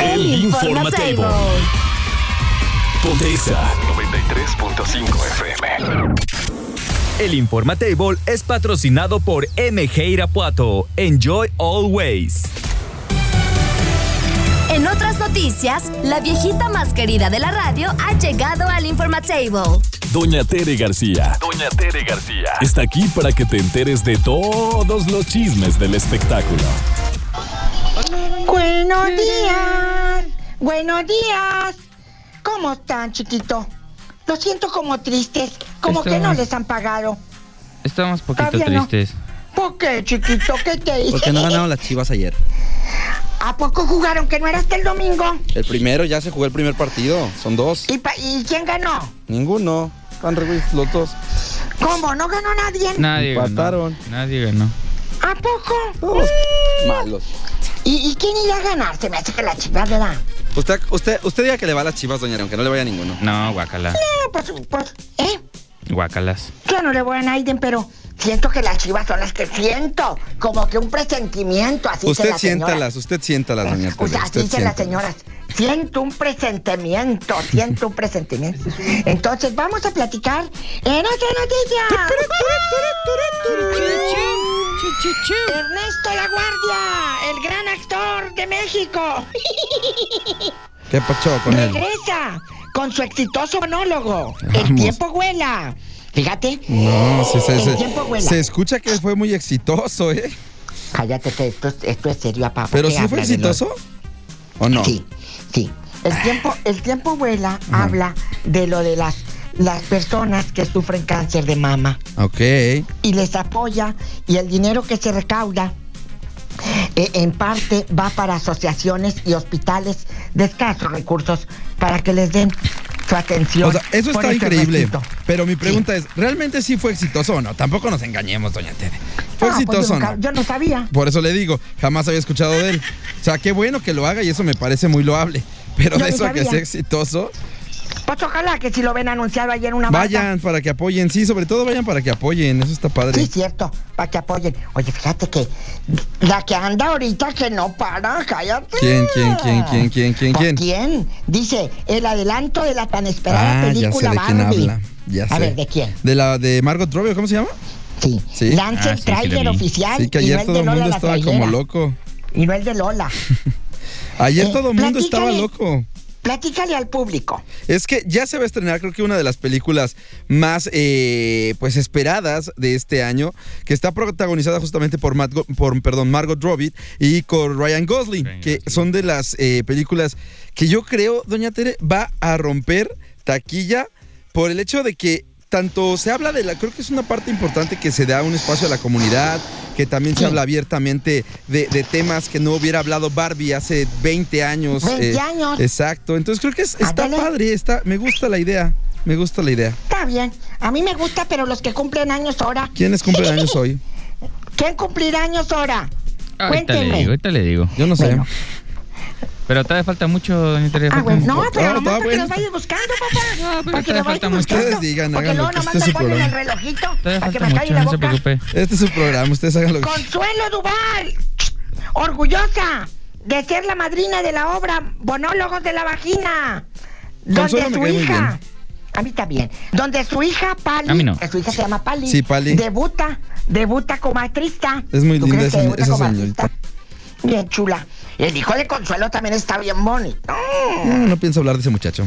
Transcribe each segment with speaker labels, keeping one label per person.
Speaker 1: El Informatable. Ponte Exa 93.5 FM.
Speaker 2: El Informatable es patrocinado por MG Irapuato. Enjoy always.
Speaker 3: En otras noticias, la viejita más querida de la radio ha llegado al Informatable.
Speaker 1: Doña Tere García. Doña Tere García. Está aquí para que te enteres de todos los chismes del espectáculo.
Speaker 4: Buenos días. Buenos días. ¿Cómo están, chiquito? Lo siento como tristes, como que no les han pagado.
Speaker 5: Estamos poquito
Speaker 4: Todavía no.
Speaker 5: tristes.
Speaker 4: ¿Por qué, chiquito? ¿Qué te hice?
Speaker 6: Porque no ganaron las chivas ayer.
Speaker 4: ¿A poco jugaron que no era hasta el domingo?
Speaker 6: El primero ya se jugó el primer partido. Son dos.
Speaker 4: ¿Y, pa- y quién ganó?
Speaker 6: Ninguno. Están los dos.
Speaker 4: ¿Cómo? ¿No ganó nadie?
Speaker 5: Nadie
Speaker 6: Empataron.
Speaker 5: ganó. Nadie ganó.
Speaker 4: ¿A poco?
Speaker 6: Todos malos.
Speaker 4: ¿Y, y quién irá a ganar? Se me hace que la chica de la...
Speaker 6: Usted, usted, usted diga que le va a las chivas, doña, aunque no le vaya a ninguno.
Speaker 5: No, guacala.
Speaker 4: Eh, pues, pues, ¿eh?
Speaker 5: Guacalas.
Speaker 4: Yo no le voy a Naiden, pero siento que las chivas son las que siento. Como que un presentimiento, así dice
Speaker 6: usted
Speaker 4: la señora.
Speaker 6: siéntalas, usted siéntalas, doña
Speaker 4: sea,
Speaker 6: Tere.
Speaker 4: así
Speaker 6: Usted
Speaker 4: dicen las señoras. Siento un presentimiento, siento un presentimiento. Entonces, vamos a platicar en otra noticia. Ernesto La Guardia, el gran actor de México,
Speaker 6: ¿Qué pacho con él?
Speaker 4: regresa con su exitoso monólogo. El tiempo vuela. Fíjate.
Speaker 6: No, sí, se,
Speaker 4: El
Speaker 6: se-
Speaker 4: tiempo vuela.
Speaker 6: se escucha que fue muy exitoso, ¿eh?
Speaker 4: Cállate que esto, es- esto es serio, papá.
Speaker 6: Pero
Speaker 4: ¿Qué
Speaker 6: sí fue
Speaker 4: los-
Speaker 6: exitoso. ¿O no?
Speaker 4: Sí, sí. El tiempo, el tiempo vuela habla de lo de las, las personas que sufren cáncer de mama
Speaker 6: Ok.
Speaker 4: y les apoya y el dinero que se recauda eh, en parte va para asociaciones y hospitales de escasos recursos para que les den su atención.
Speaker 6: O sea, eso está increíble.
Speaker 4: Ernestito.
Speaker 6: Pero mi pregunta es, ¿realmente sí fue exitoso o no? Tampoco nos engañemos, doña Tere. ¿Fue
Speaker 4: pues yo
Speaker 6: exitoso o
Speaker 4: nunca-
Speaker 6: no?
Speaker 4: Yo no sabía.
Speaker 6: Por eso le digo, jamás había escuchado de él. O sea, qué bueno que lo haga y eso me parece muy loable. Pero
Speaker 4: Yo
Speaker 6: de eso a que sea exitoso,
Speaker 4: Pues ojalá que si lo ven anunciado ayer en una
Speaker 6: vayan para que apoyen. Sí, sobre todo vayan para que apoyen. Eso está padre.
Speaker 4: Sí, cierto, para que apoyen. Oye, fíjate que la que anda ahorita que no para, cállate.
Speaker 6: ¿Quién, quién, quién, quién, quién, quién,
Speaker 4: ¿Por
Speaker 6: quién?
Speaker 4: ¿Quién? Dice, el adelanto de la tan esperada
Speaker 6: Ah, ya sé
Speaker 4: película
Speaker 6: de quién habla. Ya sé.
Speaker 4: A ver, ¿de quién?
Speaker 6: De la de Margot Robbie, ¿cómo se llama?
Speaker 4: Sí.
Speaker 6: Sí.
Speaker 4: Lanza
Speaker 5: Ah,
Speaker 4: el
Speaker 5: sí
Speaker 4: oficial
Speaker 6: Sí, que
Speaker 4: y
Speaker 6: ayer
Speaker 4: no el
Speaker 6: todo el mundo estaba como loco.
Speaker 4: Y no el de Lola.
Speaker 6: Ayer
Speaker 4: Eh,
Speaker 6: todo el mundo estaba loco.
Speaker 4: Platícale al público.
Speaker 6: Es que ya se va a estrenar, creo que una de las películas más eh, pues esperadas de este año, que está protagonizada justamente por, Matt Go- por perdón, Margot Robbie y con Ryan Gosling,
Speaker 5: Ryan
Speaker 6: que
Speaker 5: Gosling.
Speaker 6: son de las eh, películas que yo creo, doña Tere, va a romper taquilla por el hecho de que tanto se habla de la, creo que es una parte importante que se da un espacio a la comunidad, que también se
Speaker 4: Sí.
Speaker 6: habla abiertamente de, de temas que no hubiera hablado Barbie hace 20 años.
Speaker 4: 20
Speaker 6: eh,
Speaker 4: años.
Speaker 6: Exacto, entonces creo que es- está
Speaker 4: Ándale.
Speaker 6: padre, está, me gusta la idea, me gusta la idea.
Speaker 4: Está bien. A mí me gusta, pero los que cumplen años ahora.
Speaker 6: ¿Quiénes cumplen años hoy?
Speaker 4: ¿Quién cumplirá años ahora?
Speaker 5: Ahorita le
Speaker 4: Cuéntenme.
Speaker 5: digo, ahorita le digo.
Speaker 6: Yo no sé.
Speaker 4: Bueno.
Speaker 5: Pero todavía falta mucho, doña Tere.
Speaker 4: Ah,
Speaker 5: falta
Speaker 4: bueno,
Speaker 5: mucho.
Speaker 4: no, pero
Speaker 6: Ah,
Speaker 4: nomás
Speaker 6: está
Speaker 4: para que
Speaker 6: bueno.
Speaker 4: los vayas buscando, papá.
Speaker 5: pero
Speaker 4: para que los
Speaker 5: falta
Speaker 4: vayas
Speaker 5: mucho.
Speaker 4: buscando.
Speaker 6: Ustedes digan, hagan lo que este es su
Speaker 4: ponen el
Speaker 6: programa.
Speaker 4: relojito
Speaker 5: Todavía
Speaker 4: para que me calle
Speaker 5: mucho,
Speaker 4: la
Speaker 5: no se
Speaker 4: boca.
Speaker 5: preocupe.
Speaker 6: Este es su programa, ustedes hagan lo que
Speaker 4: Consuelo Duval, orgullosa de ser la madrina de la obra Monólogos de la Vagina. Donde su hija,
Speaker 6: bien.
Speaker 4: a mí también, donde su hija Pali,
Speaker 5: A mí no.
Speaker 4: que su hija se llama Pali,
Speaker 6: Sí, Pali.
Speaker 4: debuta, debuta como actriz.
Speaker 6: Es muy
Speaker 4: ¿Tú
Speaker 6: linda esa- esa señorita.
Speaker 4: Bien chula. El hijo de Consuelo también está bien bonito.
Speaker 6: No, no pienso hablar de ese muchacho.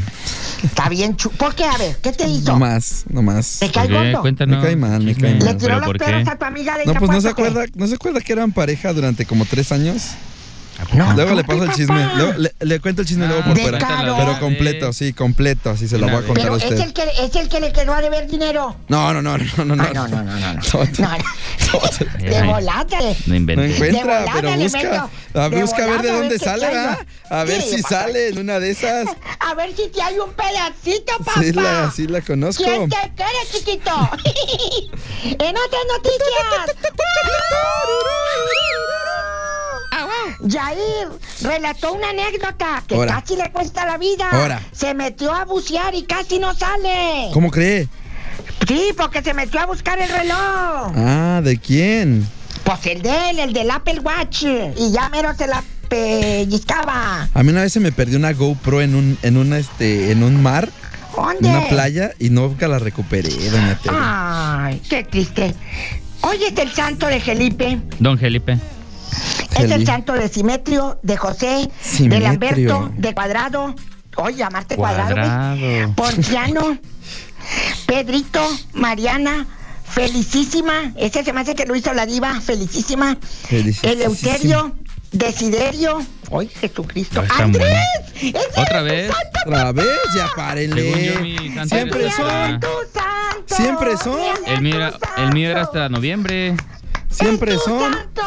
Speaker 4: Está bien chulo. ¿Por qué? A ver, ¿qué te hizo?
Speaker 6: No más, no más.
Speaker 4: ¿Te cae gordo?
Speaker 5: Cuéntanos.
Speaker 6: Me cae mal, me cae mal.
Speaker 4: ¿Le tiró
Speaker 5: ¿Pero
Speaker 4: los perros
Speaker 5: qué?
Speaker 4: a tu amiga de
Speaker 6: No, pues no se acuerda, no se acuerda que eran pareja durante como tres años.
Speaker 4: No,
Speaker 6: Luego le paso el chisme. Luego le, le cuento el chisme luego por fuera. Pero completo, sí, completo. Así se lo voy a contar
Speaker 4: Pero
Speaker 6: a
Speaker 4: es
Speaker 6: usted.
Speaker 4: el, que, es el que le quedó a deber dinero.
Speaker 6: No, no, no, no, no.
Speaker 4: Ah, no, no, no, no, no. No, de
Speaker 5: Ay,
Speaker 4: volada.
Speaker 5: No
Speaker 6: No
Speaker 5: inventes.
Speaker 6: encuentra,
Speaker 4: De
Speaker 6: pero busca.
Speaker 4: meto.
Speaker 6: A,
Speaker 4: De
Speaker 6: busca a ver de dónde sale. ¿verdad? A ver si sale en una de esas.
Speaker 4: A ver si te hay un pedacito, papá.
Speaker 6: Sí la, sí la conozco.
Speaker 4: ¿Quién te quiere, chiquito? en otras noticias. Jair relató una anécdota que casi le cuesta la vida.
Speaker 6: Ahora.
Speaker 4: Se metió a bucear y casi no sale.
Speaker 6: ¿Cómo cree?
Speaker 4: Sí, porque se metió a buscar el reloj.
Speaker 6: Ah, ¿de quién?
Speaker 4: Pues el de él, el del Apple Watch. Y ya mero se la pellizcaba.
Speaker 6: A mí una vez se me perdió una GoPro en un, en una, este, en un mar,
Speaker 4: ¿Dónde?
Speaker 6: en una playa, y nunca la recuperé, doña Tere.
Speaker 4: Ay, qué triste. Hoy es el santo de Felipe.
Speaker 5: Don Felipe.
Speaker 4: Es el santo de Simetrio, de José,
Speaker 6: Simetrio.
Speaker 4: del Alberto, de Cuadrado. Oye, llamarte Cuadrado.
Speaker 5: Cuadrado.
Speaker 4: Ponciano, Pedrito, Mariana, Felicísima. Ese se me hace que lo hizo la diva. Felicísima.
Speaker 6: Felicísima.
Speaker 4: Eleuterio, Desiderio. Ay, Jesucristo. ¡Andrés!
Speaker 5: muy-
Speaker 4: ¡Ese
Speaker 5: ¿Otra vez?
Speaker 4: santo
Speaker 6: Otra vez, ya
Speaker 5: yo,
Speaker 6: párenle. Siempre son,
Speaker 4: tu santo!
Speaker 6: Siempre son.
Speaker 5: El mío, era, el mío era hasta noviembre.
Speaker 6: siempre
Speaker 4: ¡Es tu
Speaker 6: son.
Speaker 4: santo!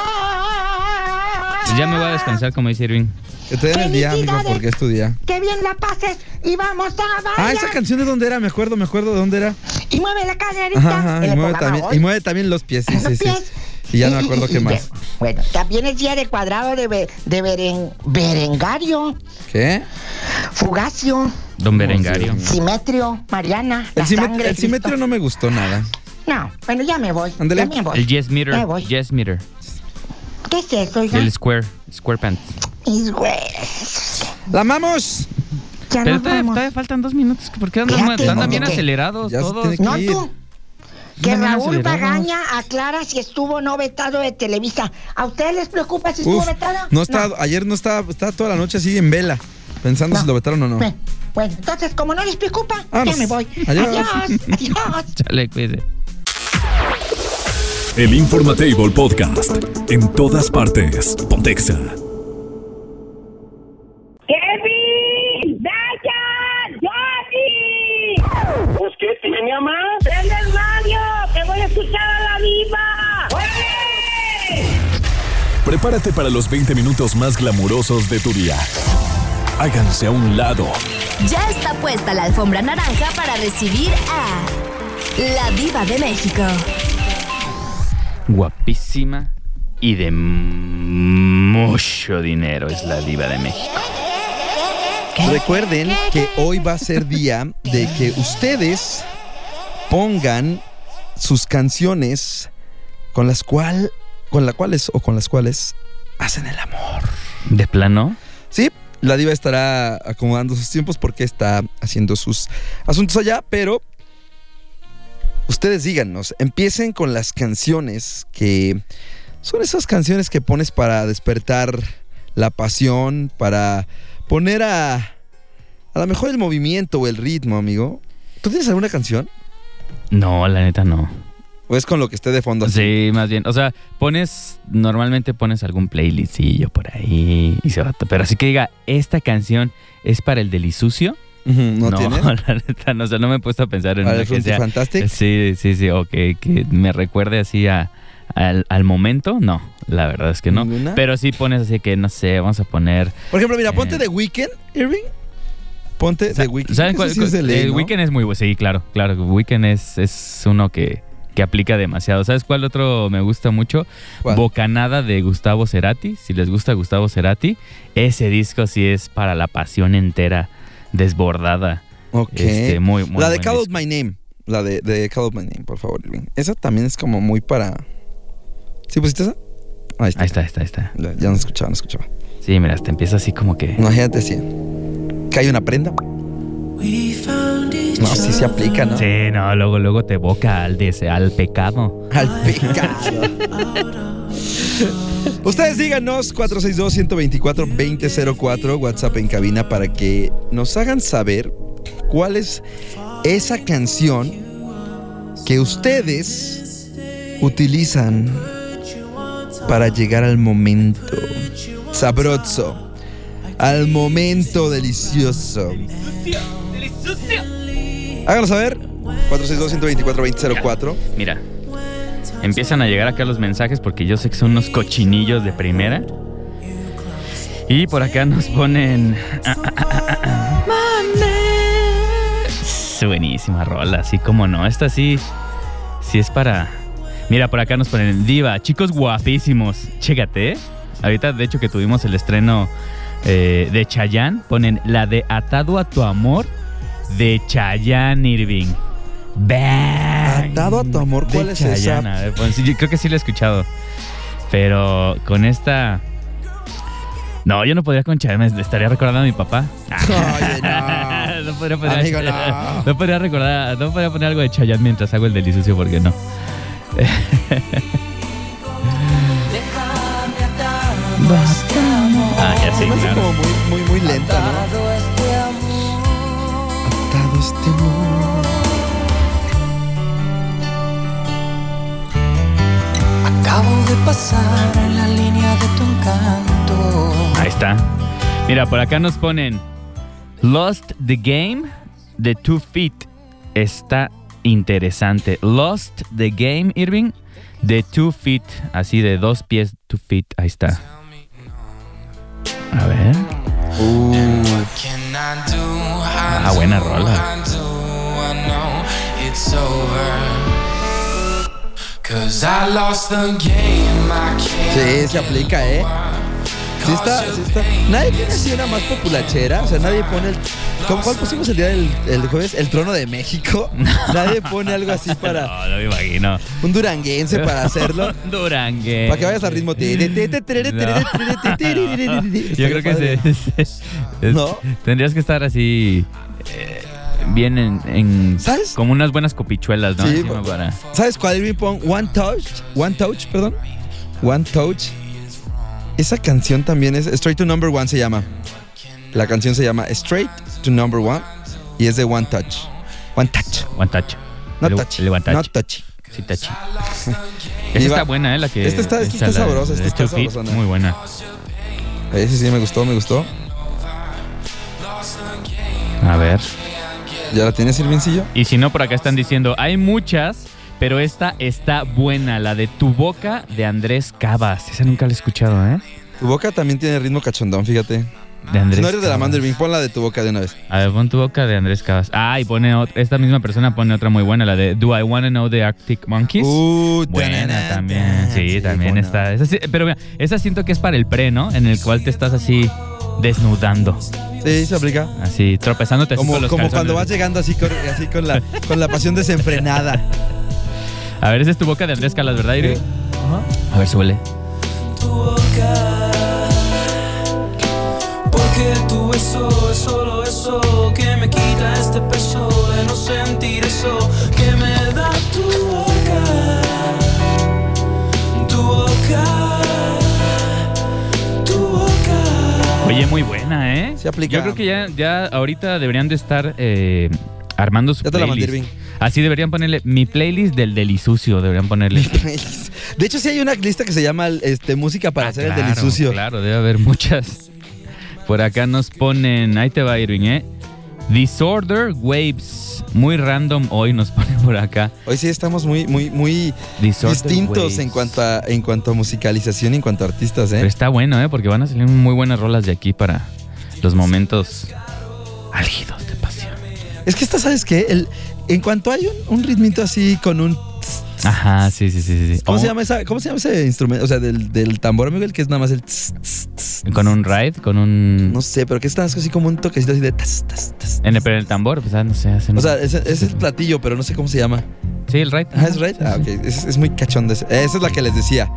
Speaker 5: Ya me voy a descansar, como dice Irving.
Speaker 6: Que te den el día, amigo, porque es tu día.
Speaker 4: ¡Que bien la pases! ¡Y vamos a bailar!
Speaker 6: Ah, esa canción de dónde era, me acuerdo, me acuerdo de dónde era.
Speaker 4: Y mueve la caderita.
Speaker 6: Ajá, ajá,
Speaker 4: en
Speaker 6: y mueve, también,
Speaker 4: hoy.
Speaker 6: y mueve también los pies, sí,
Speaker 4: Los
Speaker 6: sí, sí.
Speaker 4: pies.
Speaker 6: Y ya no me acuerdo qué más.
Speaker 4: Bueno, también es día de cuadrado de, be- de beren- berengario,
Speaker 6: ¿Qué?
Speaker 4: fugacio,
Speaker 5: Don Berengario.
Speaker 4: simetrio, Mariana.
Speaker 6: El,
Speaker 4: la
Speaker 6: simet-
Speaker 4: sangre de
Speaker 6: el
Speaker 4: Cristo.
Speaker 6: simetrio no me gustó nada.
Speaker 4: No, bueno, ya me voy.
Speaker 6: Ándale.
Speaker 4: Ya me voy.
Speaker 5: El Yes
Speaker 4: Me
Speaker 5: Meter.
Speaker 4: voy.
Speaker 5: Yes Meter.
Speaker 4: ¿Qué es eso, oiga?
Speaker 5: El Square. Square Pants.
Speaker 6: ¡La amamos!
Speaker 4: Ya
Speaker 5: Pero
Speaker 4: nos
Speaker 5: todavía,
Speaker 4: vamos.
Speaker 5: todavía faltan dos minutos. ¿Por qué andan, bien acelerados
Speaker 6: Ya se
Speaker 5: todos?
Speaker 6: tiene que-
Speaker 4: No
Speaker 6: ir.
Speaker 4: tú. Que
Speaker 5: Andan bien
Speaker 4: Raúl
Speaker 5: acelerados.
Speaker 4: Bagaña aclara si estuvo o no vetado de Televisa. ¿A ustedes les preocupa si estuvo
Speaker 6: Uf,
Speaker 4: vetado?
Speaker 6: no está, ayer no estaba, estaba toda la noche así en vela, pensando
Speaker 4: No.
Speaker 6: si lo vetaron o no.
Speaker 4: Bueno, bueno, entonces, como no les preocupa, ya
Speaker 6: Vámonos.
Speaker 4: me voy.
Speaker 6: Adiós.
Speaker 4: Adiós. Adiós.
Speaker 5: Chale, cuídese.
Speaker 1: El Informatable Podcast. En todas partes. Pontexa.
Speaker 7: ¡Kevin! ¡Dayan! ¡Johnny!
Speaker 8: Pues, ¿qué tiene, mamá?
Speaker 7: ¡Prende el radio! ¡Que voy a escuchar a la viva! ¡Oye!
Speaker 1: Prepárate para los 20 minutos más glamurosos de tu día. Háganse a un lado.
Speaker 3: Ya está puesta la alfombra naranja para recibir a la diva de México.
Speaker 5: Guapísima y de mucho dinero es la diva de México.
Speaker 6: Recuerden que hoy va a ser día de que ustedes pongan sus canciones con las cual, con las cuales o con las cuales hacen el amor.
Speaker 5: ¿De plano?
Speaker 6: Sí, la diva estará acomodando sus tiempos porque está haciendo sus asuntos allá, pero ustedes díganos, empiecen con las canciones que son esas canciones que pones para despertar la pasión, para poner a a lo mejor el movimiento o el ritmo, amigo. ¿Tú tienes alguna canción?
Speaker 5: No, la neta no.
Speaker 6: ¿O es con lo que esté de fondo? así?
Speaker 5: Sí, más bien. O sea, pones, normalmente pones algún playlistillo por ahí y se va. Pero así que diga, esta canción es para el delisucio.
Speaker 6: ¿No, tiene?
Speaker 5: la neta no. O sea, no me he puesto a pensar en
Speaker 6: ¿Para
Speaker 5: una
Speaker 6: el
Speaker 5: que
Speaker 6: Fruity
Speaker 5: sea.
Speaker 6: Fantastic?
Speaker 5: Sí, sí, sí. O que, que me recuerde así a, al, al momento. No, la verdad es que no.
Speaker 6: ¿Ninguna?
Speaker 5: Pero sí pones así que, no sé, vamos a poner.
Speaker 6: Por ejemplo, mira, ponte
Speaker 5: Eh.
Speaker 6: The Weeknd, Irving. Ponte The Weeknd.
Speaker 5: ¿Saben cuál?
Speaker 6: sí es de ley,
Speaker 5: el
Speaker 6: ¿no?
Speaker 5: Weekend es muy bueno. Sí, claro, claro. Weekend es, es uno que, que aplica demasiado. ¿Sabes cuál otro me gusta mucho?
Speaker 6: ¿Cuál?
Speaker 5: Bocanada de Gustavo Cerati. Si les gusta Gustavo Cerati, ese disco sí es para la pasión entera, desbordada.
Speaker 6: Ok.
Speaker 5: Este, muy, muy
Speaker 6: la de Call Out
Speaker 5: disco.
Speaker 6: My Name. La de, de Call Out My Name, por favor, Irving. Esa también es como muy para. ¿Sí pusiste esa? Ahí está.
Speaker 5: Ahí está, ahí está, ahí está.
Speaker 6: Ya ya no escuchaba, no escuchaba.
Speaker 5: Sí, mira, hasta empieza así como que.
Speaker 6: Imagínate si cae una prenda. No, sí se aplica, ¿no?
Speaker 5: Sí, no, luego, luego te evoca al, dese- al pecado.
Speaker 6: Al pecado. Ustedes díganos 462-124-2004, WhatsApp en cabina, para que nos hagan saber cuál es esa canción que ustedes utilizan para llegar al momento. sabroso. Al momento delicioso. Háganos saber. 462-124-2004.
Speaker 5: Mira, empiezan a llegar acá los mensajes porque yo sé que son unos cochinillos de primera. Y por acá nos ponen. Es buenísima rola, así como no. Esta sí, sí es para. Mira, por acá nos ponen Diva, chicos guapísimos. Chécate, ¿eh? Ahorita, de hecho, que tuvimos el estreno eh, de Chayanne, ponen la de Atado a tu amor de Chayanne Irving. Bang.
Speaker 6: Atado a tu amor, ¿cuál
Speaker 5: De
Speaker 6: es esa?
Speaker 5: Chayanne, a ver, pues, sí, yo creo que sí lo he escuchado. Pero con esta. No, yo no podría con Chayanne, me estaría recordando a mi papá.
Speaker 6: Oye, no.
Speaker 5: no podría poner,
Speaker 6: Amigo, no.
Speaker 5: no podría recordar, no podría poner algo de Chayanne mientras hago el delicioso, porque no. ah, ya claro.
Speaker 6: como muy, muy, muy lenta, ¿no? Atado este amor.
Speaker 8: Pasar en la línea de tu encanto.
Speaker 5: Ahí está. Mira, por acá nos ponen Lost the Game de Two Feet. Está interesante. Lost the Game, Irving, de Two Feet. Así de dos pies, Two Feet. Ahí está. A ver.
Speaker 8: Ah,
Speaker 5: buena rola.
Speaker 6: Sí, se aplica, ¿eh? Sí está, sí está. Nadie tiene así una más populachera. O sea, nadie pone el. ¿Cómo, ¿Cuál pusimos el día del el jueves? El trono de México. Nadie pone algo así para.
Speaker 5: No, no me imagino.
Speaker 6: Un duranguense para hacerlo.
Speaker 5: Durangue.
Speaker 6: Para que vayas al ritmo.
Speaker 5: No. Yo creo que se,
Speaker 6: ¿No?
Speaker 5: tendrías que estar así eh, bien en, en-
Speaker 6: ¿Sabes?
Speaker 5: como unas buenas copichuelas, ¿no?
Speaker 6: Sí,
Speaker 5: para-
Speaker 6: ¿Sabes cuál Irving Pong? One Touch. One Touch, perdón. One Touch. Esa canción también es. Straight to Number One se llama. La canción se llama Straight to Number One. Y es de One Touch. One Touch.
Speaker 5: One touch.
Speaker 6: No touch.
Speaker 5: one touch.
Speaker 6: No touch.
Speaker 5: Sí, touch.
Speaker 6: Va-
Speaker 5: está buena, ¿eh? La que.
Speaker 6: Esta está- esta sabrosa, esta está sabrosona.
Speaker 5: Muy buena.
Speaker 6: Ese sí me gustó, me gustó.
Speaker 5: A ver.
Speaker 6: ¿Ya la tienes, Irvincillo?
Speaker 5: Y si no, por acá están diciendo, hay muchas, pero esta está buena, la de Tu Boca de Andrés Cabas. Esa nunca la he escuchado, ¿eh?
Speaker 6: Tu boca también tiene ritmo cachondón, fíjate.
Speaker 5: De Andrés
Speaker 6: no eres de la Irving, pon la de tu boca de una vez.
Speaker 5: A ver, pon tu boca de Andrés Cabas. Ah, y pone ot- esta misma persona pone otra muy buena, la de Do I Wanna Know the Arctic Monkeys.
Speaker 6: Uh,
Speaker 5: buena
Speaker 6: tanana,
Speaker 5: también. Sí,
Speaker 6: sí,
Speaker 5: también está. Esa pero mira, esa siento que es para el pre, ¿no? En el cual te estás así desnudando.
Speaker 6: Sí, se aplica.
Speaker 5: Así, tropezándote así
Speaker 6: Como,
Speaker 5: con los
Speaker 6: como cuando vas llegando así con, así con la, con la pasión desenfrenada.
Speaker 5: A ver, esa es tu boca de Andrés Cabas, ¿verdad, Iri? A ver, suele.
Speaker 8: Porque tu beso es solo eso que me quita este peso de no sentir eso que me da tu boca. Tu boca.
Speaker 5: Oye, muy buena, ¿eh?
Speaker 6: Se aplica.
Speaker 5: Yo creo que ya, ya ahorita deberían de estar eh, armando su
Speaker 6: Ya te la mandé.
Speaker 5: Así deberían ponerle mi playlist del delisucio, deberían ponerle.
Speaker 6: De hecho, sí hay una lista que se llama este, Música para
Speaker 5: Ah,
Speaker 6: hacer
Speaker 5: claro,
Speaker 6: el delisucio.
Speaker 5: Claro, debe haber muchas. Por acá nos ponen, ahí te va Irving, ¿eh? Disorder Waves. Muy random hoy nos ponen por acá.
Speaker 6: Hoy sí estamos muy, muy, muy distintos
Speaker 5: Waves.
Speaker 6: en cuanto, a, en cuanto a musicalización y en cuanto a artistas,
Speaker 5: Pero
Speaker 6: ¿eh?
Speaker 5: está bueno, ¿eh? Porque van a salir muy buenas rolas de aquí para los momentos álgidos de pasión.
Speaker 6: Es que esta, ¿sabes qué? El, en cuanto hay un, un ritmito así con un...
Speaker 5: Ajá, sí, sí, sí, sí.
Speaker 6: ¿Cómo, se llama esa, ¿Cómo se llama ese instrumento? O sea, del, del tambor, amigo, el que es nada más el... tss, tss, tss.
Speaker 5: Con un ride, con un...
Speaker 6: No sé, pero que está así como un toquecito así de... tas, tas.
Speaker 5: En el, pero en el tambor, pues ah, no sé, hacen...
Speaker 6: O sea, ese ese es el platillo, pero no sé cómo se llama.
Speaker 5: Sí, el ride.
Speaker 6: Ah, ¿es right? Ah, ok. Es, es muy cachón. de ese. Esa es la que les decía.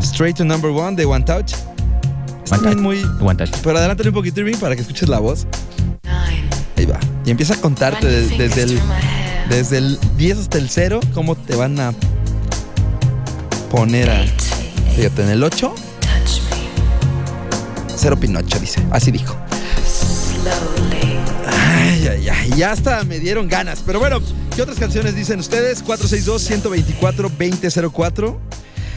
Speaker 6: Straight to number one de One Touch. Es
Speaker 5: One
Speaker 6: también
Speaker 5: Touch.
Speaker 6: muy...
Speaker 5: One touch.
Speaker 6: Pero adelántale un poquito, Irving, para que escuches la voz. Ahí va. Y empieza a contarte de- desde el, desde el 10 hasta el 0 cómo te van a poner a... Fíjate, en el 8, cero Pinocho, dice. Así dijo. Ay, ay, ay. Ya hasta me dieron ganas. Pero bueno, ¿qué otras canciones dicen ustedes? 462-124-2004.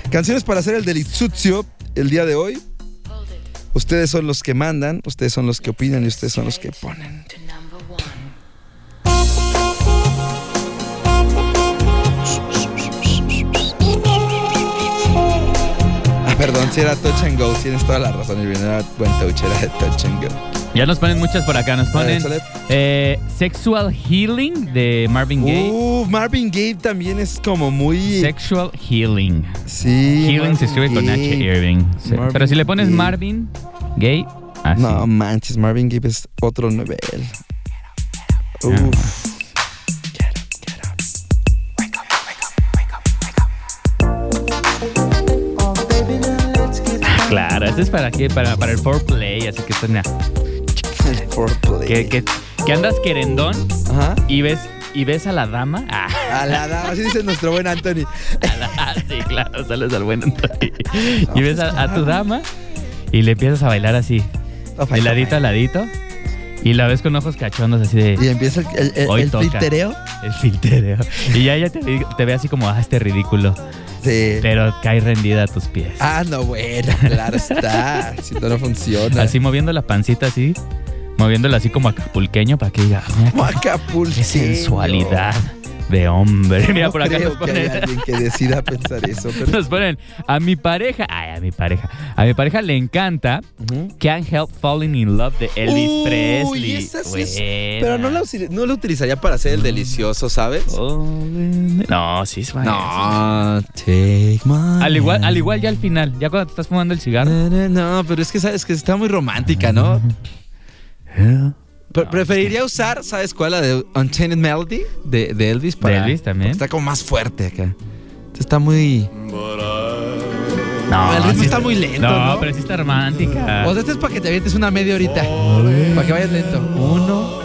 Speaker 6: Canciones para hacer el delizuzio el día de hoy. Ustedes son los que mandan, ustedes son los que opinan y ustedes son los que ponen. Perdón, si era Touch and Go, tienes toda la razón, Irving, era buen touch, era de Touch and Go.
Speaker 5: Ya nos ponen muchas por acá. Nos ponen eh, Sexual Healing de Marvin Gaye.
Speaker 6: Uh, Marvin Gaye también es como muy...
Speaker 5: Sexual Healing.
Speaker 6: Sí.
Speaker 5: Healing se escribe con H. Irving. Sí.
Speaker 6: Marvin
Speaker 5: Pero si le pones. Marvin Gaye, así.
Speaker 6: No manches, Marvin Gaye es otro nivel. Uf.
Speaker 5: Este es para qué? Para, para el foreplay, así que suena.
Speaker 6: El foreplay.
Speaker 5: Que, que, que andas querendón
Speaker 6: Ajá.
Speaker 5: y ves, y ves a la dama. Ah,
Speaker 6: A la dama, así dice nuestro buen Anthony.
Speaker 5: a la- ah, sí, claro, sales al buen Antonio. Y ves a, a tu dama y le empiezas a bailar así, de ladito a ladito. Y la ves con ojos cachondos así de
Speaker 6: Y empieza el, el, el- filtereo.
Speaker 5: El filtereo. Y ya ella te, te ve así como, ah, este ridículo.
Speaker 6: Sí.
Speaker 5: Pero cae rendida a tus pies.
Speaker 6: Ah, no, bueno, claro está. Si no, no funciona.
Speaker 5: Así moviendo la pancita así, moviéndola así como acapulqueño para que diga, mira qué-
Speaker 6: Acapulco.
Speaker 5: qué sensualidad de hombre. Mira, por acá
Speaker 6: creo
Speaker 5: nos
Speaker 6: que hay
Speaker 5: ponen,
Speaker 6: alguien que decida pensar eso. Pero...
Speaker 5: nos ponen, a mi pareja, ay, a mi pareja, a mi pareja le encanta. Can't Help Falling in Love de Elvis
Speaker 6: Uy,
Speaker 5: Presley.
Speaker 6: esa sí es-. Pero no la, no la utilizaría para hacer el delicioso, ¿sabes?
Speaker 5: No, sí es buena.
Speaker 6: No, take my
Speaker 5: Al igual, al igual ya al final, ya cuando te estás fumando el cigarro.
Speaker 6: No, pero es que sabes que está muy romántica, ¿no? Pre- preferiría usar, ¿sabes cuál? La de Unchained Melody de, de Elvis. Para,
Speaker 5: Elvis también.
Speaker 6: Está como más fuerte acá. Está muy.
Speaker 5: No,
Speaker 6: El ritmo
Speaker 5: sí
Speaker 6: está muy lento,
Speaker 5: No,
Speaker 6: ¿no?
Speaker 5: pero sí está romántica.
Speaker 6: O sea, este es para que te avientes una media horita. Para que vayas lento. Uno.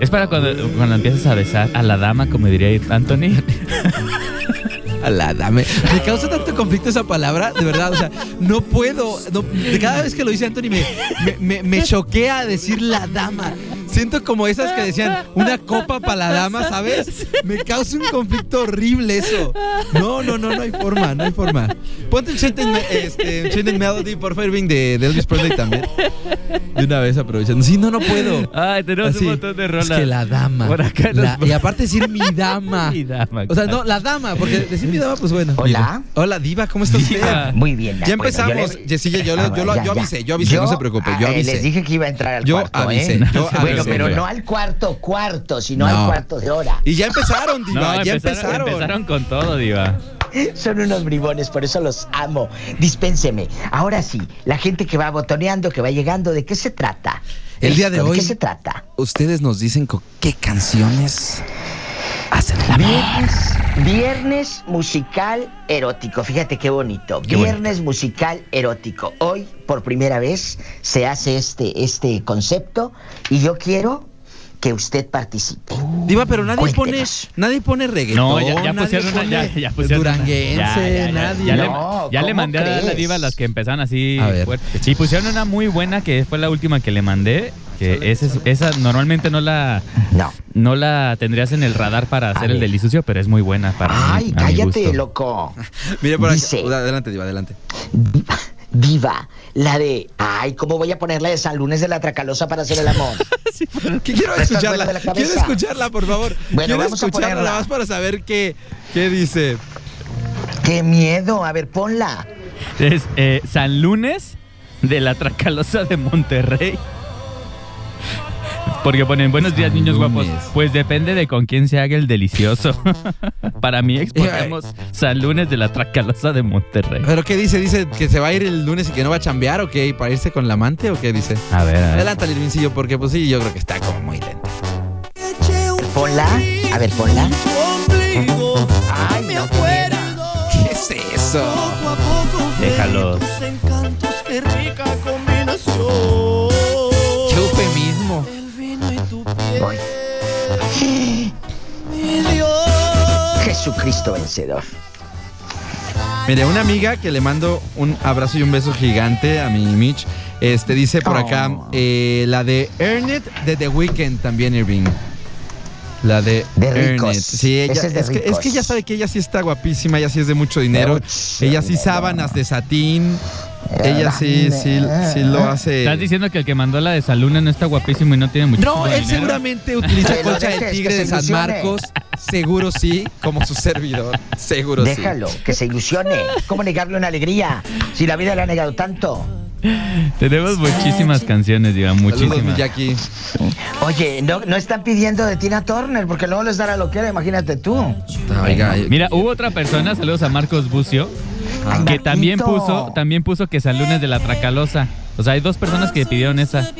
Speaker 5: Es para cuando, cuando empiezas a besar a la dama, como diría Anthony.
Speaker 6: A la dame. Me causa tanto conflicto esa palabra, de verdad. O sea, no puedo. no- cada vez que lo dice Anthony, me, me, me- me choquea decir la dama. Siento como esas que decían una copa para la dama, ¿sabes? Me causa un conflicto horrible eso. No, no, no, no hay forma, no hay forma. Ponte el Chanted, este, Melody, por favor, Irving, de, de Elvis Presley también. De una vez aprovechando. Sí, no, no puedo.
Speaker 5: Ay, tenemos
Speaker 6: Así.
Speaker 5: un montón de rolas.
Speaker 6: Es que la dama.
Speaker 5: Por acá nos
Speaker 6: La- y aparte decir mi dama.
Speaker 5: Mi dama,
Speaker 6: O sea, no, la dama, porque decir mi dama, pues bueno.
Speaker 4: Hola.
Speaker 6: Hola, Diva, ¿cómo está usted?
Speaker 5: Diva.
Speaker 4: Muy bien.
Speaker 6: Ya
Speaker 4: bueno,
Speaker 6: empezamos.
Speaker 4: yo le-
Speaker 6: Yesilla, yo, le-
Speaker 4: Ah,
Speaker 6: yo, lo- yo
Speaker 4: ya.
Speaker 6: avisé, yo avisé, no se preocupe, yo
Speaker 4: ah,
Speaker 6: avisé.
Speaker 4: Les dije que iba a entrar al
Speaker 6: Yo
Speaker 4: cuarto,
Speaker 6: avisé,
Speaker 4: ¿eh?
Speaker 6: yo
Speaker 4: Bueno, pero no al cuarto, cuarto, sino
Speaker 6: No.
Speaker 4: al cuarto de hora.
Speaker 6: Y ya empezaron, Diva,
Speaker 5: No,
Speaker 6: ya
Speaker 5: empezaron,
Speaker 6: empezaron.
Speaker 5: empezaron con todo, Diva.
Speaker 4: Son unos bribones, por eso los amo. Dispénseme. Ahora sí, la gente que va botoneando, que va llegando, ¿de qué se trata?
Speaker 6: El día de hoy-
Speaker 4: ¿De qué se trata?
Speaker 6: Ustedes nos dicen con qué canciones hacen el amor.
Speaker 4: Viernes, viernes musical erótico. Fíjate qué bonito.
Speaker 5: Qué
Speaker 4: viernes musical erótico. Hoy, por primera vez, se hace este, este concepto y yo quiero que usted participe.
Speaker 6: Diva, pero nadie pone, nadie pone reggaetón.
Speaker 5: No, ya, ya
Speaker 6: nadie
Speaker 5: pusieron una. Ya,
Speaker 6: pone
Speaker 5: ya pusieron una.
Speaker 6: Duranguense,
Speaker 5: Ya, ya, ya,
Speaker 6: nadie.
Speaker 5: Ya, le,
Speaker 4: No,
Speaker 5: ya le
Speaker 4: ¿cómo
Speaker 5: mandé a la diva las que empezaron así
Speaker 6: A ver.
Speaker 5: fuerte. Pusieron una muy buena que fue la última que le mandé. Que esa, es- esa normalmente no la,
Speaker 4: No.
Speaker 5: no la tendrías en el radar para hacer el delicioso, pero es muy buena para
Speaker 4: Ay,
Speaker 5: a mi
Speaker 4: cállate, loco.
Speaker 6: Mire por aquí.
Speaker 4: Dice-
Speaker 6: Adelante, Diva, adelante.
Speaker 4: Diva, la de. Ay, ¿cómo voy a poner la de San Lunes de la Tracalosa para hacer el amor?
Speaker 6: Que quiero
Speaker 4: ¿Estás
Speaker 6: escucharla. Quiero escucharla, por favor.
Speaker 4: Bueno,
Speaker 6: quiero
Speaker 4: vamos a
Speaker 6: escucharla
Speaker 4: ponerla.
Speaker 6: nada más para saber qué, qué dice.
Speaker 4: ¡Qué miedo! A ver, ponla.
Speaker 5: Es eh, San Lunes de la Tracalosa de Monterrey. Porque ponen buenos días, niños guapos. Pues depende de con quién se haga el delicioso. Para mí exponemos San Lunes de la Tracalosa de Monterrey.
Speaker 6: ¿Pero qué dice? ¿Dice que se va a ir el lunes y que no va a chambear o qué? ¿Para irse con la amante o qué dice?
Speaker 5: A ver, a ver.
Speaker 6: Adelántale, Irvincillo, porque pues sí, yo creo que está como muy lento.
Speaker 4: Ponla. A ver, ponla. Ay, no, qué miedo.
Speaker 6: ¿Qué es eso?
Speaker 5: Déjalos.
Speaker 6: Qué
Speaker 4: Voy. Jesucristo vencedor.
Speaker 6: Mire, una amiga que le mando un abrazo y un beso gigante a mi Mitch, este dice por acá,
Speaker 4: Oh.
Speaker 6: eh, la de Earn It de The Weeknd también, Irving. La de,
Speaker 4: De
Speaker 6: Earn
Speaker 4: ricos.
Speaker 6: It. Sí, ella,
Speaker 4: es de
Speaker 6: es, que, es que ella sabe que ella sí está guapísima, ella sí es de mucho dinero.
Speaker 4: Mucho
Speaker 6: ella sí
Speaker 4: dinero.
Speaker 6: sábanas de satín, Ella sí, sí, sí lo hace.
Speaker 5: ¿Estás diciendo que el que mandó la de Saluna no está guapísimo y no tiene mucho
Speaker 6: No, él seguramente utiliza colcha
Speaker 4: que
Speaker 6: tigre de San. Marcos. Seguro sí, como su servidor. Seguro sí.
Speaker 4: Déjalo, que se ilusione. ¿Cómo negarle una alegría si la vida le ha negado tanto?
Speaker 5: Tenemos muchísimas canciones, Diva, muchísimas.
Speaker 6: Jackie.
Speaker 4: Oye, no, no están pidiendo de Tina Turner porque luego les dará lo que era, imagínate tú.
Speaker 6: Oiga, eh,
Speaker 5: Mira, hubo otra persona, saludos a Marcos Bucio,
Speaker 4: Ay,
Speaker 5: que también puso, también puso que Salunes de la Tracalosa. O sea, hay dos personas que pidieron esa.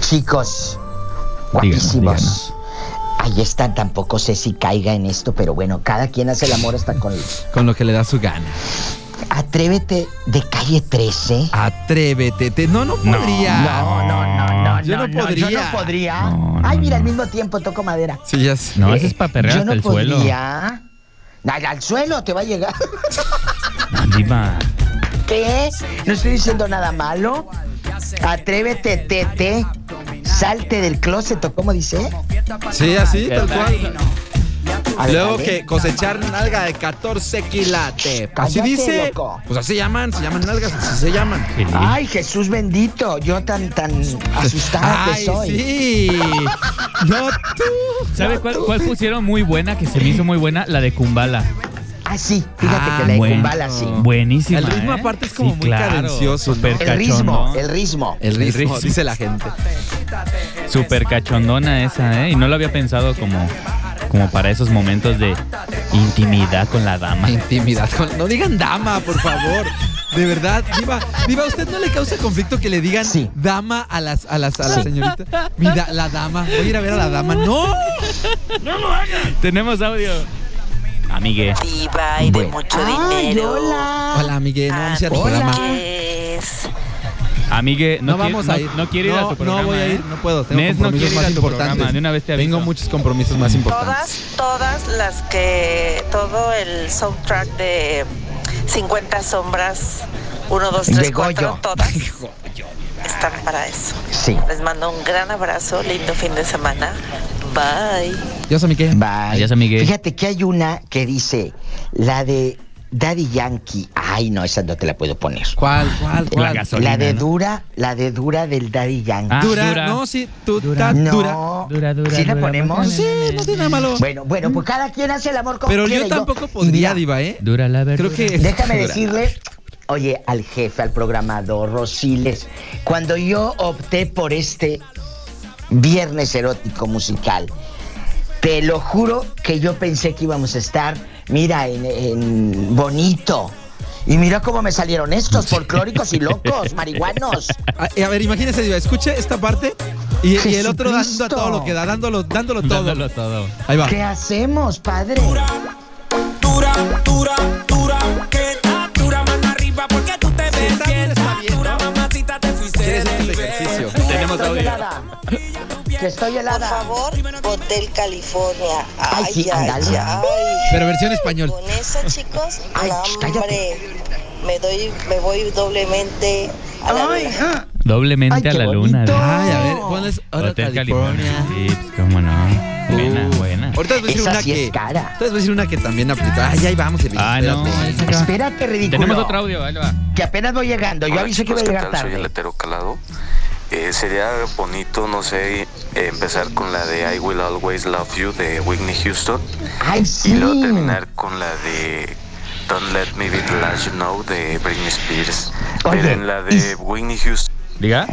Speaker 4: Chicos,
Speaker 5: Díganos,
Speaker 4: guapísimos.
Speaker 5: díganos.
Speaker 4: Ahí están, tampoco sé si caiga en esto, pero bueno, cada quien hace el amor hasta con...
Speaker 6: con lo que le da su gana.
Speaker 4: Atrévete de calle 13.
Speaker 6: Atrévete. te- No, no podría.
Speaker 4: No, no, no, no.
Speaker 6: Yo no
Speaker 4: Yo
Speaker 6: podría.
Speaker 4: no podría.
Speaker 5: No, no,
Speaker 4: Ay, mira, al
Speaker 5: no.
Speaker 4: mismo tiempo toco madera.
Speaker 6: Sí, ya sé.
Speaker 5: No, ese es para perrear
Speaker 4: Yo
Speaker 5: hasta
Speaker 4: no
Speaker 5: el suelo.
Speaker 4: podría. Ay, al suelo te va a llegar.
Speaker 5: Diva.
Speaker 4: ¿Qué? No estoy diciendo nada malo. Atrévete, tete. Salte del closet, ¿o cómo dice?
Speaker 6: Sí, así, tal cual. Luego que cosechar nalga de 14 quilates. Así
Speaker 4: Cállate,
Speaker 6: dice.
Speaker 4: loco.
Speaker 6: Pues así llaman, se llaman nalgas, así se llaman.
Speaker 5: Sí.
Speaker 4: Ay, Jesús bendito. Yo tan, tan asustada que
Speaker 6: Ay,
Speaker 4: soy.
Speaker 6: sí. No tú.
Speaker 5: ¿Sabe cuál, cuál pusieron muy buena, que se me hizo muy buena? La de Kumbala.
Speaker 4: Ah, sí. Fíjate
Speaker 6: Ah,
Speaker 4: que la de
Speaker 5: bueno.
Speaker 4: Kumbala, sí.
Speaker 5: Buenísima.
Speaker 6: El ritmo
Speaker 5: ¿eh?
Speaker 6: aparte es como
Speaker 5: Sí,
Speaker 6: muy
Speaker 5: claro,
Speaker 6: cadencioso, ¿no?
Speaker 5: Súper
Speaker 4: El ritmo,
Speaker 5: cachondón.
Speaker 4: el ritmo.
Speaker 6: El ritmo,
Speaker 5: ritmo.
Speaker 6: dice la gente.
Speaker 5: Súper cachondona esa, ¿eh? Y no lo había pensado como, como para esos momentos de intimidad con la dama.
Speaker 6: Intimidad. con- No digan dama, por favor. De verdad, Diva, Diva, ¿a usted no le causa conflicto que le digan
Speaker 4: Sí.
Speaker 6: dama a las a las a la señorita? Mira, la dama. Voy a ir a ver a la dama. No.
Speaker 5: Tenemos audio. Amigue.
Speaker 9: Diva y de
Speaker 4: Bueno.
Speaker 9: mucho
Speaker 4: Ay,
Speaker 9: dinero.
Speaker 4: hola.
Speaker 6: Hola, Miguel, no
Speaker 4: Hola.
Speaker 5: Amigue, no,
Speaker 6: No, vamos
Speaker 5: no-
Speaker 6: a ir.
Speaker 5: No quiere ir a tu programa.
Speaker 6: No voy a ir,
Speaker 5: ¿eh?
Speaker 6: no puedo. Tengo
Speaker 5: Nes no
Speaker 6: compromisos más
Speaker 5: a tu
Speaker 6: importantes.
Speaker 5: programa, de una vez te aviso.
Speaker 6: Tengo muchos compromisos más importantes.
Speaker 9: Todas, todas las que. Todo el soundtrack de 50 Sombras 1, 2, 3,
Speaker 4: De
Speaker 9: 4,
Speaker 4: Goyo.
Speaker 9: todas están para eso.
Speaker 4: Sí.
Speaker 9: Les mando un gran abrazo, lindo fin de semana. Bye.
Speaker 6: Yo soy Miguel.
Speaker 4: Bye.
Speaker 5: Adiós, amigue.
Speaker 4: Fíjate que hay una que dice, la de Daddy Yankee. Ay, no, esa no te la puedo poner.
Speaker 6: ¿Cuál, cuál,
Speaker 5: La
Speaker 6: cuál?
Speaker 5: gasolina.
Speaker 4: la de
Speaker 5: ¿no?
Speaker 4: Dura, la de Dura del Daddy Yankee.
Speaker 5: Ah,
Speaker 6: dura,
Speaker 5: dura.
Speaker 6: no, sí, tú,
Speaker 5: Dura.
Speaker 4: no,
Speaker 6: dura.
Speaker 5: Dura, dura,
Speaker 4: ¿Sí la
Speaker 5: dura,
Speaker 4: ponemos?
Speaker 5: bacana.
Speaker 6: Sí, no tiene nada malo.
Speaker 4: Bueno, bueno, pues cada quien hace el amor como
Speaker 6: Pero
Speaker 4: quiere.
Speaker 6: yo tampoco
Speaker 4: y
Speaker 6: podría,
Speaker 4: mira,
Speaker 6: Diva, ¿eh?
Speaker 5: Dura la verdad.
Speaker 6: Creo que.
Speaker 4: Déjame
Speaker 6: Dura.
Speaker 4: decirle, oye, al jefe, al programador, Rosiles, cuando yo opté por este viernes erótico musical, te lo juro que yo pensé que íbamos a estar, mira, en, en bonito. Y mira cómo me salieron estos, folclóricos y locos, marihuanos.
Speaker 6: A, a ver, imagínese, Diva, escuche esta parte y, y el otro dando
Speaker 4: Jesucristo.
Speaker 6: todo lo que da, dándolo, dándolo todo.
Speaker 5: Dándolo todo.
Speaker 6: Ahí va.
Speaker 4: ¿Qué hacemos, padre?
Speaker 8: Dura, dura, dura, que está dura mano arriba porque tú te ves
Speaker 6: dura,
Speaker 8: bien. Dura mamacita te fuiste
Speaker 6: ¿Quieres
Speaker 8: del
Speaker 6: hacer
Speaker 8: nivel.
Speaker 6: ejercicio?
Speaker 5: Tenemos audio.
Speaker 4: Helada. Que estoy
Speaker 9: Por
Speaker 4: helada.
Speaker 9: favor, Hotel California.
Speaker 4: Ay,
Speaker 9: Ay,
Speaker 4: sí,
Speaker 9: ay, ay.
Speaker 6: Pero versión español.
Speaker 9: Con eso, chicos,
Speaker 4: Ay,
Speaker 9: hombre. Me doy, me voy doblemente a la
Speaker 4: Ay,
Speaker 9: luna.
Speaker 4: ah.
Speaker 5: Doblemente
Speaker 4: Ay,
Speaker 5: a la luna.
Speaker 4: bonito.
Speaker 6: Ay, a ver, ponles Hotel,
Speaker 5: Hotel
Speaker 6: California.
Speaker 5: California. Sí, pues cómo no. Buena,
Speaker 6: Uh,
Speaker 5: buena.
Speaker 6: Ahorita voy a decir
Speaker 4: Esa
Speaker 6: una
Speaker 4: sí
Speaker 6: que.
Speaker 4: es cara.
Speaker 6: Ahorita voy a decir una que también aplica. Ay, ahí vamos,
Speaker 5: Ah, no.
Speaker 6: espérate.
Speaker 4: Espérate, ridículo.
Speaker 5: Tenemos otro audio, ahí va.
Speaker 4: Que apenas voy llegando. Yo
Speaker 10: Hola,
Speaker 4: aviso que voy
Speaker 10: chicos,
Speaker 4: a
Speaker 10: ¿qué
Speaker 4: llegar
Speaker 10: tal? Soy el
Speaker 4: tarde.
Speaker 10: hetero calado. Eh, sería bonito, no sé, eh, empezar con la de I Will Always Love You de Whitney Houston
Speaker 4: Ay, sí.
Speaker 10: y luego terminar con la de Don't Let Me Be the Last You Know de Britney Spears.
Speaker 4: Oye,
Speaker 10: Pero en la de Whitney Houston
Speaker 5: Diga.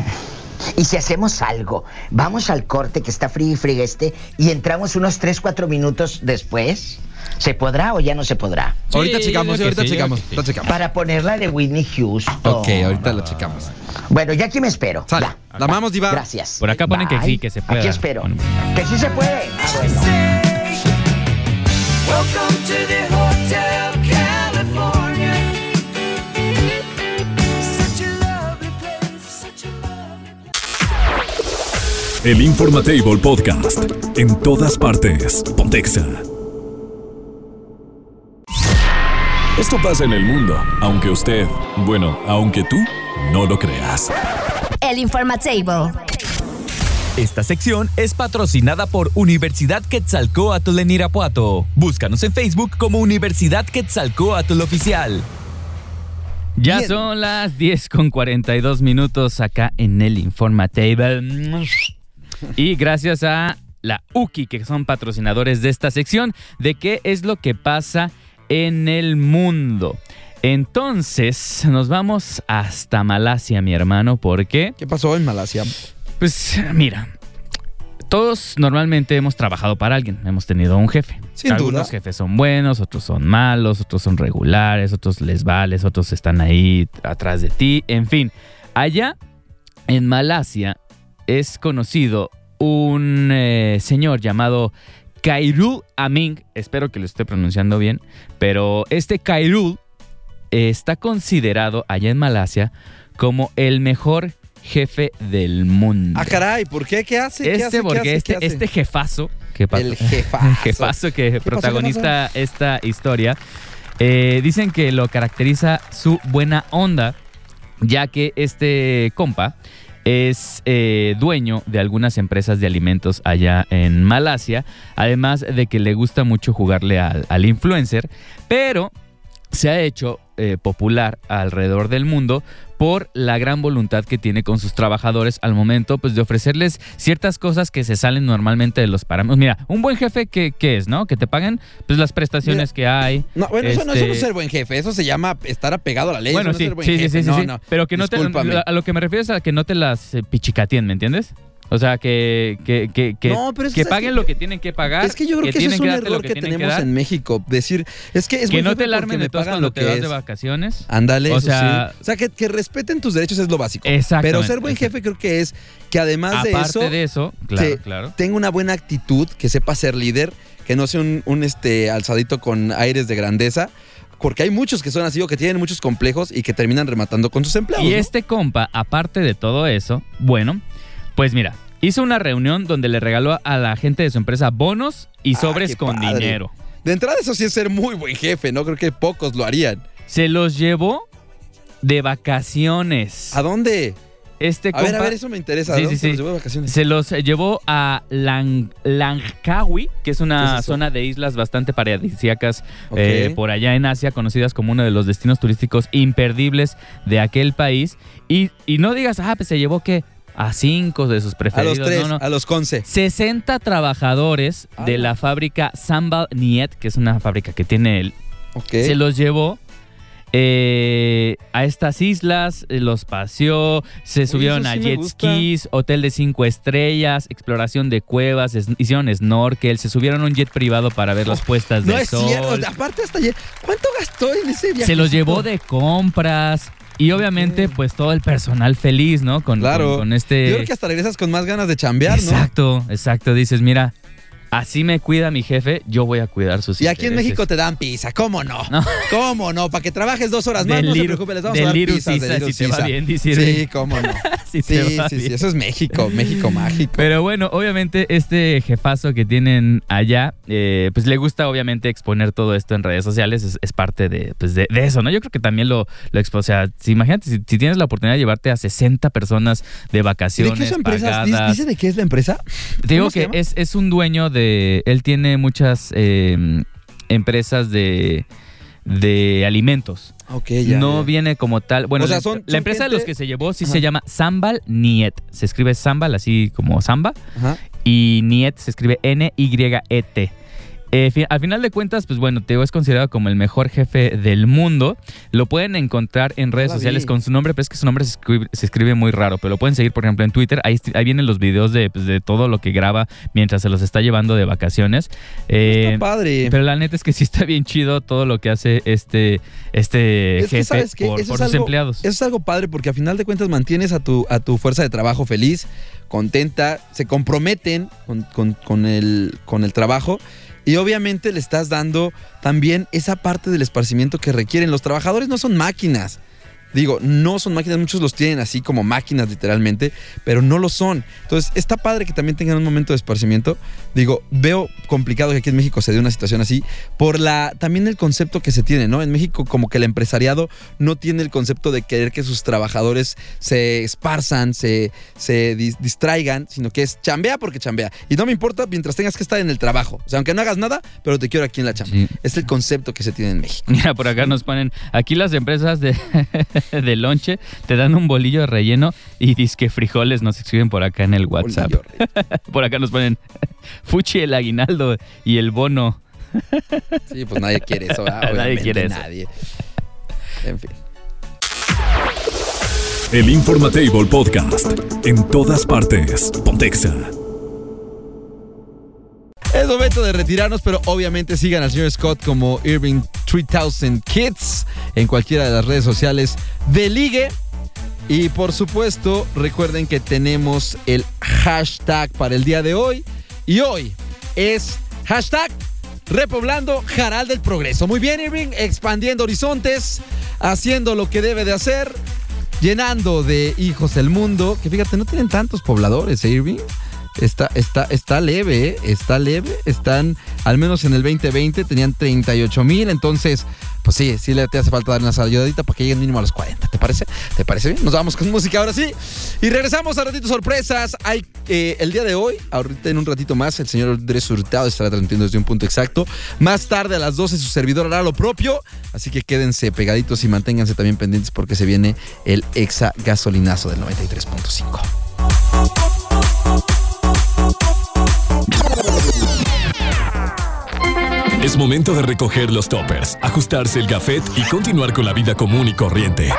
Speaker 4: Y si hacemos algo, vamos al corte que está frío y frío este y entramos unos 3, 4 minutos después. ¿Se podrá o ya no se podrá?
Speaker 6: ahorita checamos, ahorita
Speaker 5: sí,
Speaker 6: checamos. ahorita checamos.
Speaker 4: Para ponerla de Whitney Houston.
Speaker 6: Ok, ahorita lo checamos.
Speaker 4: Bueno, ya aquí me espero.
Speaker 6: Sale.
Speaker 4: Ya.
Speaker 6: La amamos, Diva.
Speaker 4: Gracias.
Speaker 5: Por acá ponen que sí, que se puede.
Speaker 4: Aquí espero.
Speaker 5: Bueno.
Speaker 4: Que sí se puede. Ah, bueno.
Speaker 1: El Informatable Podcast. En todas partes. Pontexa. Esto pasa en el mundo, aunque usted, bueno, aunque tú no lo creas.
Speaker 3: El Informatable.
Speaker 2: Esta sección es patrocinada por Universidad Quetzalcóatl en Irapuato. Búscanos en Facebook como Universidad Quetzalcóatl Oficial.
Speaker 5: Ya
Speaker 6: Bien.
Speaker 5: son las 10 con 42 minutos acá en el Informatable. Y gracias a la UKI, que son patrocinadores de esta sección, de qué es lo que pasa en el mundo. Entonces, nos vamos hasta Malasia, mi hermano, porque,
Speaker 6: ¿Qué pasó en Malasia?
Speaker 5: pues, mira, todos normalmente hemos trabajado para alguien, hemos tenido un jefe.
Speaker 6: Sin
Speaker 5: Algunos
Speaker 6: duda.
Speaker 5: jefes son buenos, otros son malos, otros son regulares, otros les vales, otros están ahí atrás de ti, en fin. Allá en Malasia es conocido un eh, señor llamado Kairul Amin, espero que lo esté pronunciando bien, pero este Kairul eh, está considerado allá en Malasia como el mejor jefe del mundo.
Speaker 6: Ah, caray, ¿por qué? ¿Qué hace? ¿Qué
Speaker 5: Este?
Speaker 6: ¿Qué
Speaker 5: porque
Speaker 6: hace?
Speaker 5: este,
Speaker 6: ¿Qué hace?
Speaker 5: este jefazo,
Speaker 6: El jefazo.
Speaker 5: el jefazo que
Speaker 6: pasó?
Speaker 5: protagoniza esta historia, eh, dicen que lo caracteriza su buena onda, ya que este compa es eh, dueño de algunas empresas de alimentos allá en Malasia, además de que le gusta mucho jugarle al, al influencer, pero se ha hecho eh, popular alrededor del mundo por la gran voluntad que tiene con sus trabajadores al momento pues, de ofrecerles ciertas cosas que se salen normalmente de los parámetros. Mira, un buen jefe, ¿qué, qué es, no? Que te paguen pues, las prestaciones que hay.
Speaker 6: No, bueno, eso, no, eso no es
Speaker 5: Este-
Speaker 6: ser buen jefe, eso se llama estar apegado a la ley.
Speaker 5: Bueno,
Speaker 6: eso no
Speaker 5: sí,
Speaker 6: es ser buen
Speaker 5: sí, sí,
Speaker 6: jefe.
Speaker 5: sí, sí,
Speaker 6: no,
Speaker 5: sí. Pero que no te, a lo que me refiero es a que no te las eh, pichicateen, ¿me entiendes? O sea, que, que, que, que,
Speaker 6: No, pero es
Speaker 5: que paguen
Speaker 6: que-
Speaker 5: lo que tienen que pagar.
Speaker 6: Es que yo creo que, eso
Speaker 5: tienen
Speaker 6: es un error que, tenemos en México. Decir, es que es
Speaker 5: Que no te alarmen
Speaker 6: me
Speaker 5: de todos cuando
Speaker 6: lo
Speaker 5: te
Speaker 6: que
Speaker 5: vas de vacaciones.
Speaker 6: Ándale,
Speaker 5: O sea-
Speaker 6: sí. O sea, que, que respeten tus derechos es lo básico.
Speaker 5: Exactamente.
Speaker 6: Pero ser buen jefe creo que es que además de
Speaker 5: Aparte
Speaker 6: eso,
Speaker 5: de eso, claro, claro.
Speaker 6: tenga una buena actitud, que sepa ser líder, que no sea un, un, este, alzadito con aires de grandeza. Porque hay muchos que son así o que tienen muchos complejos y que terminan rematando con sus empleados.
Speaker 5: Y
Speaker 6: ¿no?
Speaker 5: este compa, aparte de todo eso, bueno, pues mira, hizo una reunión donde le regaló a la gente de su empresa bonos y
Speaker 6: Ah,
Speaker 5: sobres
Speaker 6: qué
Speaker 5: con
Speaker 6: padre.
Speaker 5: dinero.
Speaker 6: De entrada, eso sí es ser muy buen jefe, ¿no? Creo que pocos lo harían.
Speaker 5: Se los llevó de vacaciones.
Speaker 6: ¿A dónde?
Speaker 5: Este
Speaker 6: A ver, a ver, eso me interesa. ¿A
Speaker 5: Sí,
Speaker 6: dónde
Speaker 5: sí,
Speaker 6: se
Speaker 5: sí.
Speaker 6: los llevó de vacaciones?
Speaker 5: se los llevó a Lang- Langkawi, que es una
Speaker 6: ¿Qué es
Speaker 5: zona de islas bastante paradisíacas eh, por allá en Asia, conocidas como uno de los destinos turísticos imperdibles de aquel país. Y, y no digas, ah, pues se llevó que a cinco de sus
Speaker 6: A
Speaker 5: preferidos.
Speaker 6: los tres,
Speaker 5: no, no.
Speaker 6: a los conce.
Speaker 5: 60 trabajadores de
Speaker 6: Ala.
Speaker 5: la fábrica Sambal Niet, que es una fábrica que tiene él, se los llevó eh, a estas islas, eh, los paseó, se subieron a jet skis, hotel de cinco estrellas, exploración de cuevas, hicieron snorkel, se subieron a un jet privado para ver las puestas
Speaker 6: No
Speaker 5: del
Speaker 6: es
Speaker 5: sol.
Speaker 6: cierto. Aparte, hasta ayer. ¿Cuánto gastó en ese viaje?
Speaker 5: Se los llevó de compras. Y obviamente, pues todo el personal feliz, ¿no? Con,
Speaker 6: Claro.
Speaker 5: con, con este.
Speaker 6: Yo creo que hasta regresas con más ganas de chambear, ¿no?
Speaker 5: Exacto, exacto. Dices, mira, así me cuida mi jefe, yo voy a cuidar sus
Speaker 6: Y aquí en. México te dan pizza, ¿cómo no?
Speaker 5: No.
Speaker 6: ¿Cómo no? Para que trabajes dos horas más,
Speaker 5: Del
Speaker 6: no se
Speaker 5: Little-
Speaker 6: preocupe, les vamos a dar pizzas de Little
Speaker 5: si te va bien. Sí,
Speaker 6: cómo no.
Speaker 5: Sí,
Speaker 6: Sí,
Speaker 5: te va
Speaker 6: sí, eso es México, México mágico.
Speaker 5: Pero bueno, obviamente este jefazo que tienen allá, eh, pues le gusta obviamente exponer todo esto en redes sociales, es, es parte de, pues, de, de eso, ¿no? Yo creo que también lo, lo expo- O sea, si, imagínate, si, si tienes la oportunidad de llevarte a 60 personas de
Speaker 6: ¿De
Speaker 5: vacaciones
Speaker 6: qué es empresa? ¿Dice-
Speaker 5: pagadas.
Speaker 6: ¿Dice de qué es la empresa?
Speaker 5: Te digo
Speaker 6: ¿Cómo se
Speaker 5: que es, es un dueño de. Él tiene muchas eh, empresas de, de alimentos.
Speaker 6: Ya.
Speaker 5: no
Speaker 6: ya.
Speaker 5: viene como tal. Bueno,
Speaker 6: O sea,
Speaker 5: la,
Speaker 6: son-
Speaker 5: la
Speaker 6: son
Speaker 5: empresa de los que se llevó sí
Speaker 6: Ajá.
Speaker 5: se llama Sambal Niet. Se escribe Sambal así como Samba.
Speaker 6: Ajá.
Speaker 5: Y Niet se escribe N-Y-E-T. Eh, fi- al final de cuentas, pues bueno, Teo es considerado como el mejor jefe del mundo. Lo pueden encontrar en redes sociales
Speaker 6: vi.
Speaker 5: con su nombre, pero es que su nombre se escribe, se escribe muy raro. Pero lo pueden seguir, por ejemplo, en Twitter. Ahí, ahí vienen los videos de, pues, de todo lo que graba mientras se los está llevando de vacaciones. Eh,
Speaker 6: Está padre.
Speaker 5: pero la neta es que sí está bien chido todo lo que hace este, este
Speaker 6: Es que,
Speaker 5: jefe por,
Speaker 6: Eso
Speaker 5: por
Speaker 6: es
Speaker 5: sus
Speaker 6: algo-
Speaker 5: empleados.
Speaker 6: Eso es algo padre porque a final de cuentas mantienes a tu, a tu fuerza de trabajo feliz, contenta, se comprometen con, con- con el, con el trabajo y obviamente le estás dando también esa parte del esparcimiento que requieren. Los trabajadores no son máquinas. Digo, no son máquinas, muchos los tienen así como máquinas literalmente, pero no lo son. Entonces, está padre que también tengan un momento de esparcimiento. Digo, veo complicado que aquí en México se dé una situación así por la también el concepto que se tiene, ¿no? En México como que el empresariado no tiene el concepto de querer que sus trabajadores se esparzan, se, se dis- distraigan, sino que es chambea porque chambea. Y no me importa mientras tengas que estar en el trabajo. O sea, aunque no hagas nada, pero te quiero aquí en la chamba.
Speaker 5: Sí.
Speaker 6: Es el concepto que se tiene en México.
Speaker 5: Mira, por acá nos ponen, aquí las empresas de, de lonche te dan un bolillo relleno y disque frijoles nos escriben por acá en el WhatsApp. Por acá nos ponen Fuchi el aguinaldo y el bono.
Speaker 6: Sí, pues nadie quiere eso, ¿verdad?
Speaker 5: Nadie quiere eso.
Speaker 6: Nadie. En fin.
Speaker 1: El Informatable Podcast. En todas partes. Pontexa.
Speaker 6: Es momento de retirarnos, pero obviamente sigan al señor Scott como Irving 3000 Kids en cualquiera de las redes sociales de Ligue. Y por supuesto, recuerden que tenemos el hashtag para el día de hoy. Y hoy es hashtag repoblando Jaral del Progreso. Muy bien, Irving, expandiendo horizontes, haciendo lo que debe de hacer, llenando de hijos el mundo. Que fíjate, no tienen tantos pobladores, ¿eh, Irving. Está, está, está leve, ¿eh? está leve. Están, al menos en el 2020, tenían 38 mil. Entonces, pues sí, sí le te hace falta dar una ayudadita para que lleguen mínimo a los 40. ¿Te parece? ¿Te parece bien? Nos vamos con música ahora sí. Y regresamos a ratito sorpresas. Hay eh, el día de hoy, ahorita en un ratito más, el señor Andrés Hurtado estará transmitiendo desde un punto exacto. Más tarde a las 12 su servidor hará lo propio. Así que quédense pegaditos y manténganse también pendientes porque se viene el exa gasolinazo del 93.5.
Speaker 1: Es momento de recoger los toppers, ajustarse el gafet y continuar con la vida común y corriente.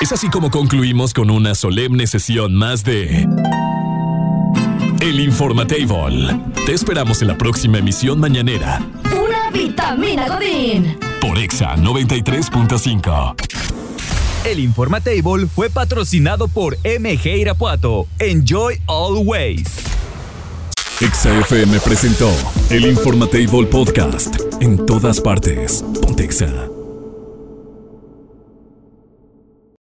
Speaker 1: Es así como concluimos con una solemne sesión más de El Informatable. Te esperamos en la próxima emisión mañanera
Speaker 3: Pura vitamina Godín.
Speaker 1: por Exa 93.5.
Speaker 2: El Informatable fue patrocinado por MG Irapuato. Enjoy Always.
Speaker 1: Exa FM presentó El Informatable Podcast en todas partes. Pontexa.